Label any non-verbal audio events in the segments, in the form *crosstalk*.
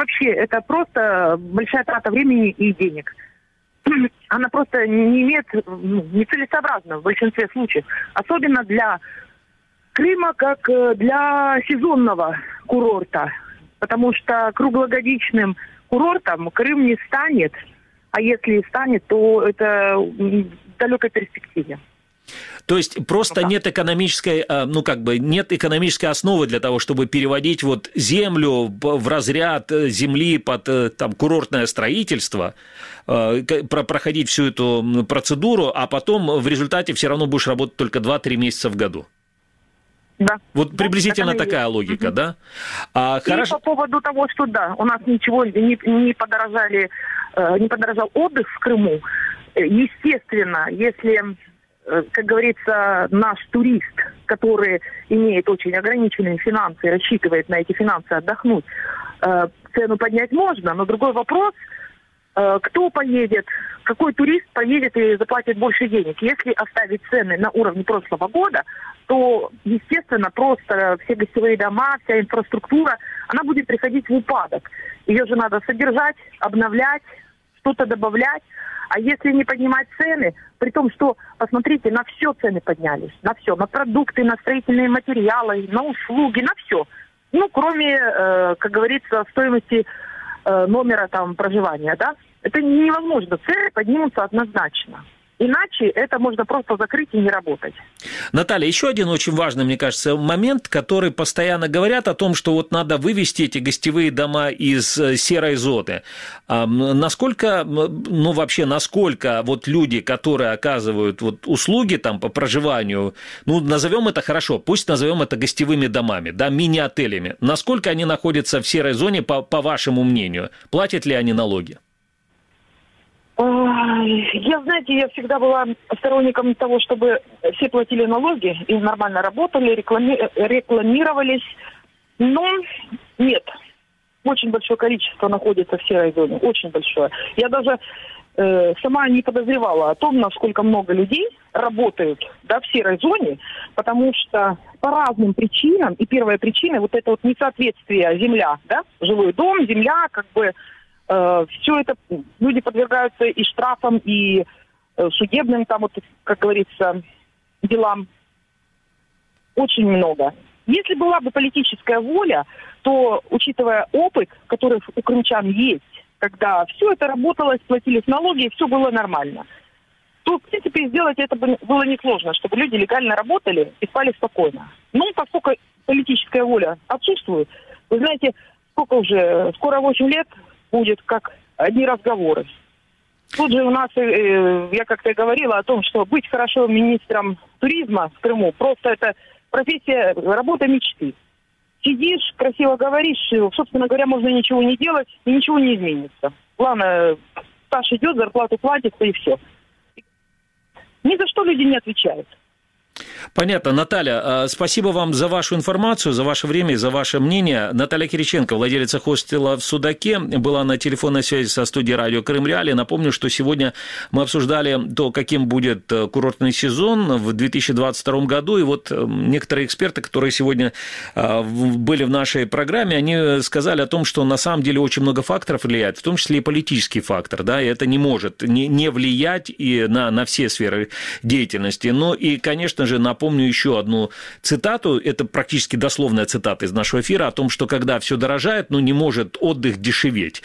вообще, это просто большая трата времени и денег. *clears throat* Она просто не имеет, ну, нецелесообразна в большинстве случаев. Особенно для Крыма, как э, для сезонного курорта. Потому что круглогодичным курортом Крым не станет. А если и станет, то это в далекой перспективе. То есть просто нет экономической, а, ну как бы нет экономической основы для того, чтобы переводить вот землю в разряд э, земли под э, там курортное строительство, э, проходить всю эту процедуру, а потом в результате все равно будешь работать только 2-3 месяца в году. Да. Вот да, приблизительно такая есть. логика, угу. да? А, И хорошо... по поводу того, что да, у нас ничего не, не подорожали, не подорожал отдых в Крыму. Естественно, если Э, как говорится, наш турист, который имеет очень ограниченные финансы и рассчитывает на эти финансы отдохнуть, э, цену поднять можно, но другой вопрос, э, кто поедет, какой турист поедет и заплатит больше денег. Если оставить цены на уровне прошлого года, то, естественно, просто все гостевые дома, вся инфраструктура, она будет приходить в упадок. Ее же надо содержать, обновлять, что-то добавлять. А если не поднимать цены, при том, что, посмотрите, на все цены поднялись, на все, на продукты, на строительные материалы, на услуги, на все. Ну, кроме, э, как говорится, стоимости э, номера там проживания, да. Это невозможно. Цены поднимутся однозначно. Иначе это можно просто закрыть и не работать. Наталья, еще один очень важный, мне кажется, момент, который постоянно говорят о том, что вот надо вывести эти гостевые дома из э, серой зоны. Насколько, ну вообще, насколько вот люди, которые оказывают вот услуги там по проживанию, ну назовем это хорошо, пусть назовем это гостевыми домами, да, мини-отелями, насколько они находятся в серой зоне, по, по вашему мнению? Платят ли они налоги? Я, знаете, я всегда была сторонником того, чтобы все платили налоги и нормально работали, реклами... рекламировались. Но нет, очень большое количество находится в серой зоне, очень большое. Я даже э, сама не подозревала о том, насколько много людей работают да, в серой зоне, потому что по разным причинам, и первая причина, вот это вот несоответствие земля, да, жилой дом, земля, как бы Э, все это люди подвергаются и штрафам, и э, судебным, там вот, как говорится, делам. Очень много. Если была бы политическая воля, то, учитывая опыт, который у крымчан есть, когда все это работало, платились налоги, и все было нормально, то, в принципе, сделать это было несложно, чтобы люди легально работали и спали спокойно. Ну, поскольку политическая воля отсутствует, вы знаете, сколько уже, скоро 8 лет будет как одни разговоры. Тут же у нас, э, э, я как-то говорила о том, что быть хорошим министром туризма в Крыму, просто это профессия, работа мечты. Сидишь, красиво говоришь, собственно говоря, можно ничего не делать, и ничего не изменится. Главное, стаж идет, зарплату платится, и все. Ни за что люди не отвечают. Понятно. Наталья, а, спасибо вам за вашу информацию, за ваше время и за ваше мнение. Наталья Кириченко, владелица хостела в Судаке, была на телефонной связи со студией радио Крым Реали. Напомню, что сегодня мы обсуждали то, каким будет э, курортный сезон в 2022 году. И вот э, некоторые эксперты, которые сегодня были в нашей программе, они сказали о том, что на самом деле очень много факторов влияет, в том числе и политический фактор. Да, и это не может не, не влиять и на, на все сферы деятельности. Но и, конечно же, напомню еще одну цитату, это практически дословная цитата из нашего эфира, о том, что когда все дорожает, ну, не может отдых дешеветь.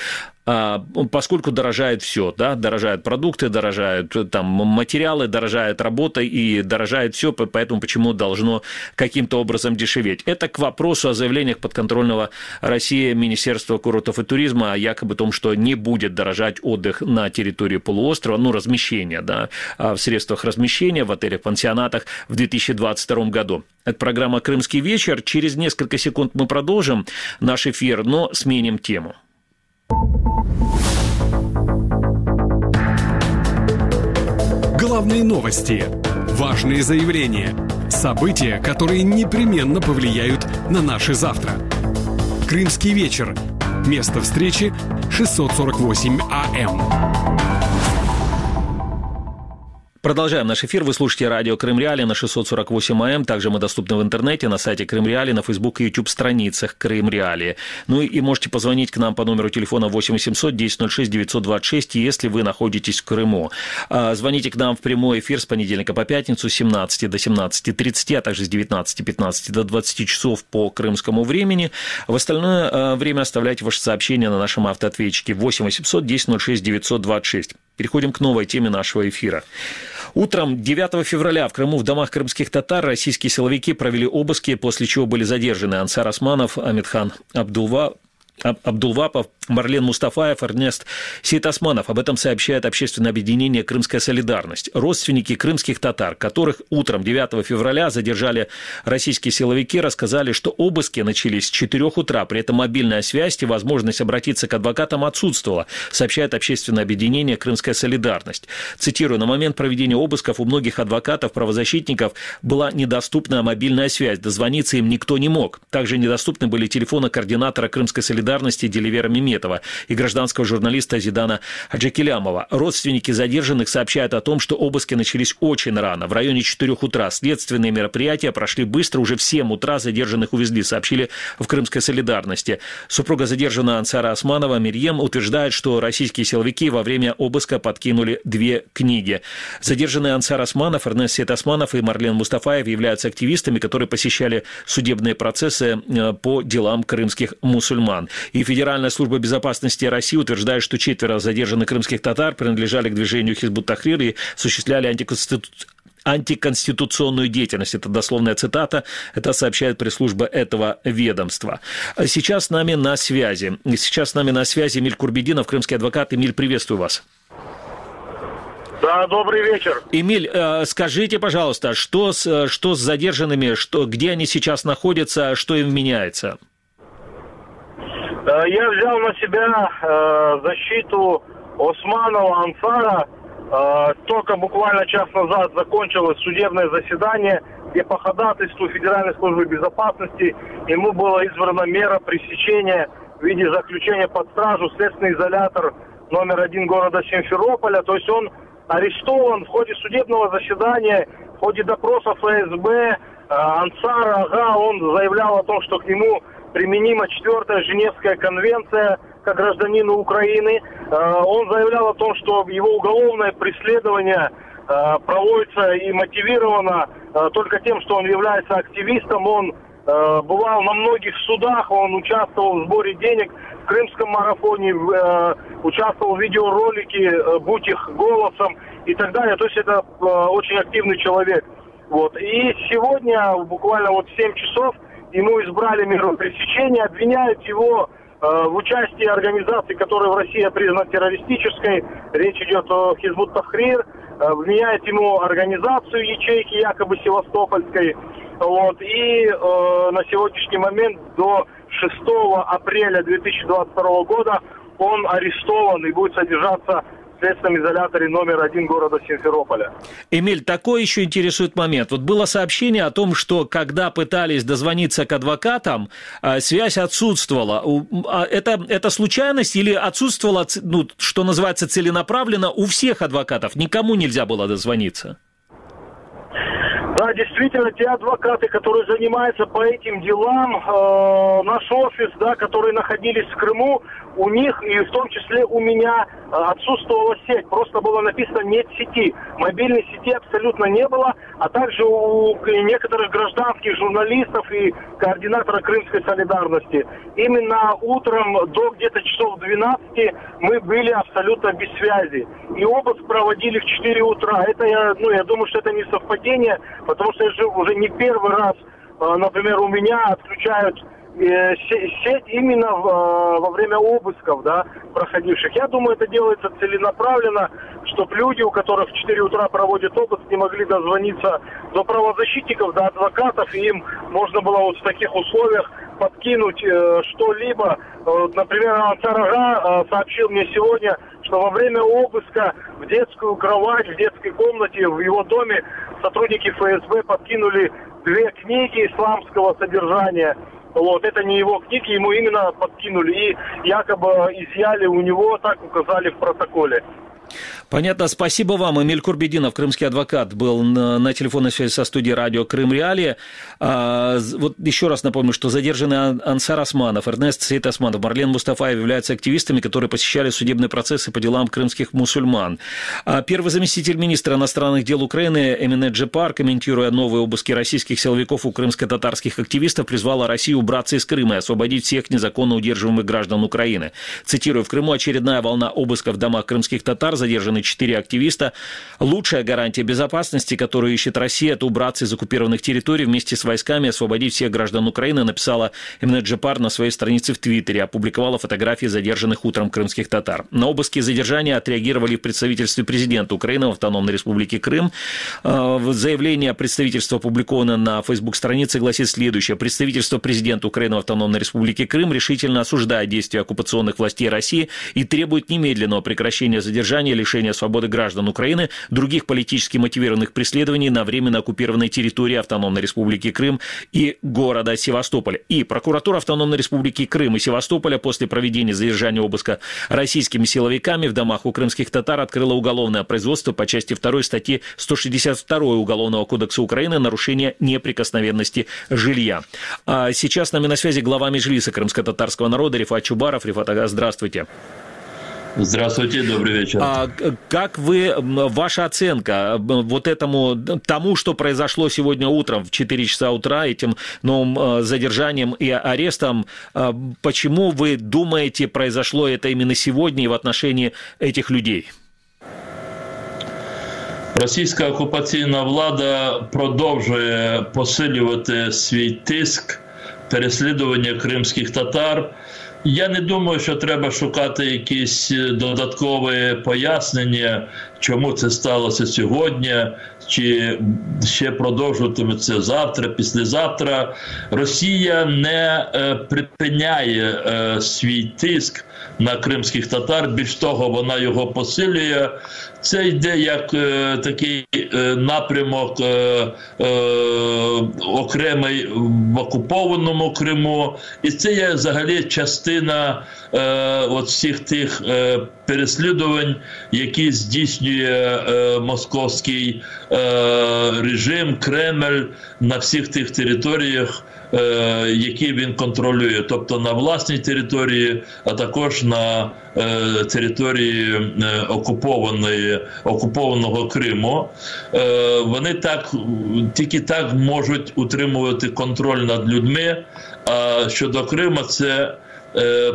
А, поскольку дорожает все, да, дорожают продукты, дорожают там материалы, дорожает работа и дорожает все, поэтому почему должно каким-то образом дешеветь. Это к вопросу о заявлениях подконтрольного России Министерства курортов и туризма о якобы том, что не будет дорожать отдых на территории полуострова, ну, размещение, да, а в средствах размещения в отелях, пансионатах в 2022 году. Это программа «Крымский вечер». Через несколько секунд мы продолжим наш эфир, но сменим тему. Главные новости, важные заявления, события, которые непременно повлияют на наше завтра. Крымский вечер. Место встречи 648 АМ. Продолжаем наш эфир. Вы слушаете радио Крым Реали на 648 АМ. Также мы доступны в интернете на сайте Крым Реали, на Facebook и YouTube страницах Крым Реали. Ну и можете позвонить к нам по номеру телефона 8 800 1006 926, если вы находитесь в Крыму. А, звоните к нам в прямой эфир с понедельника по пятницу с 17 до 17.30, а также с 19.15 до 20 часов по крымскому времени. В остальное а, время оставляйте ваши сообщения на нашем автоответчике 8 800 1006 926. Переходим к новой теме нашего эфира. Утром 9 февраля в Крыму в домах крымских татар российские силовики провели обыски, после чего были задержаны Ансар Османов, Амидхан Абдулва, Абдулвапов, Марлен Мустафаев, Эрнест Сейтасманов. Об этом сообщает общественное объединение «Крымская солидарность». Родственники крымских татар, которых утром 9 февраля задержали российские силовики, рассказали, что обыски начались с 4 утра. При этом мобильная связь и возможность обратиться к адвокатам отсутствовала, сообщает общественное объединение «Крымская солидарность». Цитирую, на момент проведения обысков у многих адвокатов, правозащитников была недоступна мобильная связь. Дозвониться им никто не мог. Также недоступны были телефоны координатора Крымской солидарности Деливера Мимета Ахметова и гражданского журналиста Зидана Аджакилямова. Родственники задержанных сообщают о том, что обыски начались очень рано, в районе 4 утра. Следственные мероприятия прошли быстро, уже в 7 утра задержанных увезли, сообщили в Крымской солидарности. Супруга задержанного Ансара Османова Мирьем утверждает, что российские силовики во время обыска подкинули две книги. Задержанные Ансар Османов, Эрнест Сет Османов и Марлен Мустафаев являются активистами, которые посещали судебные процессы э, по делам крымских мусульман. И Федеральная служба безопасности России утверждает, что четверо задержанных крымских татар принадлежали к движению Хизбут Тахрир и осуществляли антиконститу антиконституционную деятельность. Это дословная цитата. Это сообщает пресс-служба этого ведомства. Сейчас с нами на связи. Сейчас с нами на связи Эмиль Курбединов, крымский адвокат. Эмиль, приветствую вас. Да, добрый вечер. Эмиль, э, скажите, пожалуйста, что с, что с задержанными, что, где они сейчас находятся, что им меняется? Э, я взял на себя э, защиту Османова Ансара. Э, только буквально час назад закончилось судебное заседание, где по ходатайству Федеральной службы безопасности ему была избрана мера пресечения в виде заключения под стражу следственный изолятор номер один города Симферополя. То есть он арестован в ходе судебного заседания, в ходе допроса ФСБ. Ансара, ага, он заявлял о том, что к нему применима четвертая Женевская конвенция как гражданину Украины. Э, он заявлял о том, что его уголовное преследование э, проводится и мотивировано э, только тем, что он является активистом. Он бывал на многих судах, он участвовал в сборе денег в Крымском марафоне, участвовал в видеоролике «Будь их голосом» и так далее. То есть это очень активный человек. Вот. И сегодня, буквально вот в 7 часов, ему избрали меру пресечения, обвиняют его э, в участии организации, которая в России признана террористической. Речь идет о Хизбут Тахрир. Э, обвиняют ему организацию ячейки якобы Севастопольской. Вот. И э, на сегодняшний момент до 6 апреля 2022 года он арестован и будет содержаться следственном изоляторе номер один города Симферополя. Эмиль, такой еще интересует момент. Вот было сообщение о том, что когда пытались дозвониться к адвокатам, а, связь отсутствовала. А это, это случайность или отсутствовала, ну, что называется, целенаправленно у всех адвокатов? Никому нельзя было дозвониться? Да, действительно, те адвокаты, которые занимаются по этим делам, э, наш офис, да, которые находились в Крыму, у них и в том числе у меня э, отсутствовала сеть. Просто было написано нет сети. Мобильной сети абсолютно не было, а также у некоторых гражданских журналистов и координатора Крымской солидарности. Именно утром до где-то часов 12 мы были абсолютно без связи. И обыск проводили в 4 утра. Это я, ну, я думаю, что это не совпадение, потому что это уже не первый раз, э, например, у меня отключают Э, сеть именно э, во время обысков, да, проходивших. Я думаю, это делается целенаправленно, чтобы люди, у которых в 4 утра проводят обыск, не могли дозвониться до правозащитников, до адвокатов, и им можно было вот в таких условиях подкинуть э, что-либо. Например, Ансарага э, сообщил мне сегодня, что во время обыска в детскую кровать, в детской комнате в его доме сотрудники ФСБ подкинули две книги исламского содержания – вот, это не его книги, ему именно подкинули и якобы изъяли у него, так указали в протоколе. Понятно, спасибо вам. Эмиль Курбединов, крымский адвокат, был на, на телефонной связи со студией радио Крым Реалии. А, вот еще раз напомню, что задержанные Ансар Османов, Эрнест Сейт Османов, Марлен Мустафаев являются активистами, которые посещали судебные процессы по делам крымских мусульман. А первый заместитель министра иностранных дел Украины Эмине Джепар, комментируя новые обыски российских силовиков у крымско-татарских активистов, призвала Россию убраться из Крыма и освободить всех незаконно удерживаемых граждан Украины. Цитирую, в Крыму очередная волна обысков в домах крымских татар, задержаны четыре активиста. Лучшая гарантия безопасности, которую ищет Россия, это убраться из оккупированных территорий вместе с войсками, освободить всех граждан Украины, написала Эмине Джепар на своей странице в Твиттере, опубликовала фотографии задержанных утром крымских татар. На обыски и задержания отреагировали в представительстве президента Украины в Автономной Республике Крым. Э, заявление представительства опубликовано на Facebook-странице гласит следующее. Представительство президента Украины в Автономной Республике Крым решительно осуждает действия оккупационных властей России и требует немедленного прекращения задержания, лишения свободы граждан Украины, других политически мотивированных преследований на временно оккупированной территории Автономной Республики Крым и города Севастополя. И прокуратура Автономной Республики Крым и Севастополя после проведения задержания обыска российскими силовиками в домах у крымских татар открыла уголовное производство по части 2 статьи 162 Уголовного кодекса Украины «Нарушение неприкосновенности жилья». А сейчас с нами на связи глава Межлиса крымско-татарского народа Рифат Чубаров. Рифат, здравствуйте. Здравствуйте, добрый вечер. А как вы, ваша оценка вот этому, тому, что произошло сегодня утром в 4 часа утра, этим новым э, задержанием и арестом, э, почему вы думаете, произошло это именно сегодня и в отношении этих людей? Російська окупаційна влада продовжує посилювати свій тиск, переслідування кримських татар. Я не думаю, що треба шукати якісь додаткові пояснення, чому це сталося сьогодні, чи ще продовжуватиметься завтра, післязавтра. Росія не е, припиняє е, свій тиск на кримських татар. Більш того, вона його посилює. Це йде як е, такий е, напрямок е, е, окремий в окупованому Криму, і це є взагалі частина е, от всіх тих е, переслідувань, які здійснює московський режим Кремль на всіх тих територіях. Е, які він контролює, тобто на власній території, а також на е, території е, окупованої окупованого Криму, вони так тільки так можуть утримувати контроль над людьми. А щодо Криму, це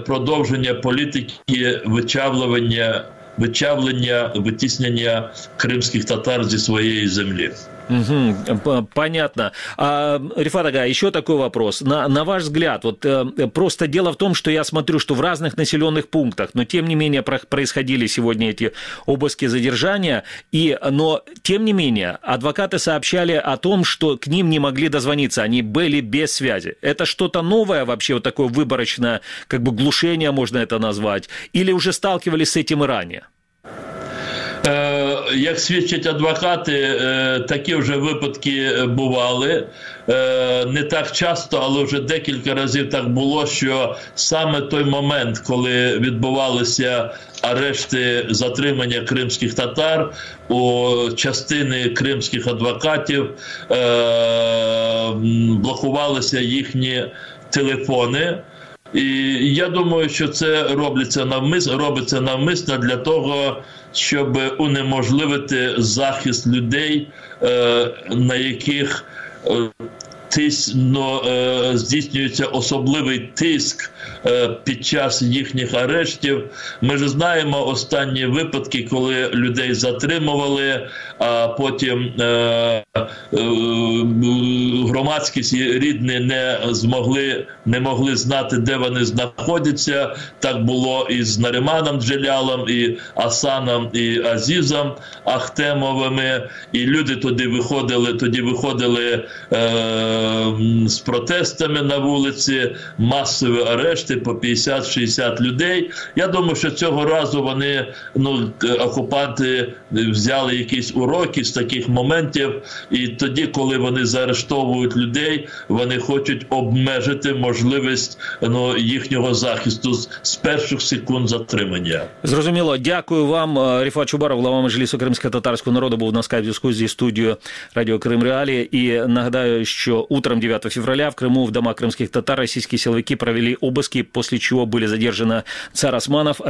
продовження політики вичавлювання, вичавлення, витіснення кримських татар зі своєї землі. Угу, понятно. А, Рифат Ага, еще такой вопрос. На, на ваш взгляд, вот э, просто дело в том, что я смотрю, что в разных населенных пунктах, но тем не менее происходили сегодня эти обыски задержания, и, но тем не менее адвокаты сообщали о том, что к ним не могли дозвониться, они были без связи. Это что-то новое вообще, вот такое выборочное, как бы глушение можно это назвать, или уже сталкивались с этим и ранее? Е, як свідчать адвокати, е, такі вже випадки бували. Е, не так часто, але вже декілька разів так було, що саме той момент, коли відбувалися арешти затримання кримських татар у частини кримських адвокатів, блокувалися їхні телефони. І я думаю, що це робиться навмисно, робиться навмисно для того, щоб унеможливити захист людей, на яких тисно е, здійснюється особливий тиск е, під час їхніх арештів. Ми ж знаємо останні випадки, коли людей затримували, а потім е, громадськість і рідні не змогли не могли знати, де вони знаходяться. Так було і з Нариманом Джелялом, і Асаном, і Азізом Ахтемовими. І люди туди виходили, тоді виходили. Е, з протестами на вулиці, масові арешти по 50-60 людей. Я думаю, що цього разу вони ну окупанти взяли якісь уроки з таких моментів, і тоді, коли вони заарештовують людей, вони хочуть обмежити можливість ну їхнього захисту з перших секунд затримання. Зрозуміло, дякую вам. Ріфа Чубаров, глава Меджлісу кримсько-татарського народу, був на скайп зі студією Радіо Крим Реалі. І нагадаю, що утром 9 февраля в Крыму в домах крымских татар российские силовики провели обыски, после чего были задержаны. Царь Османов,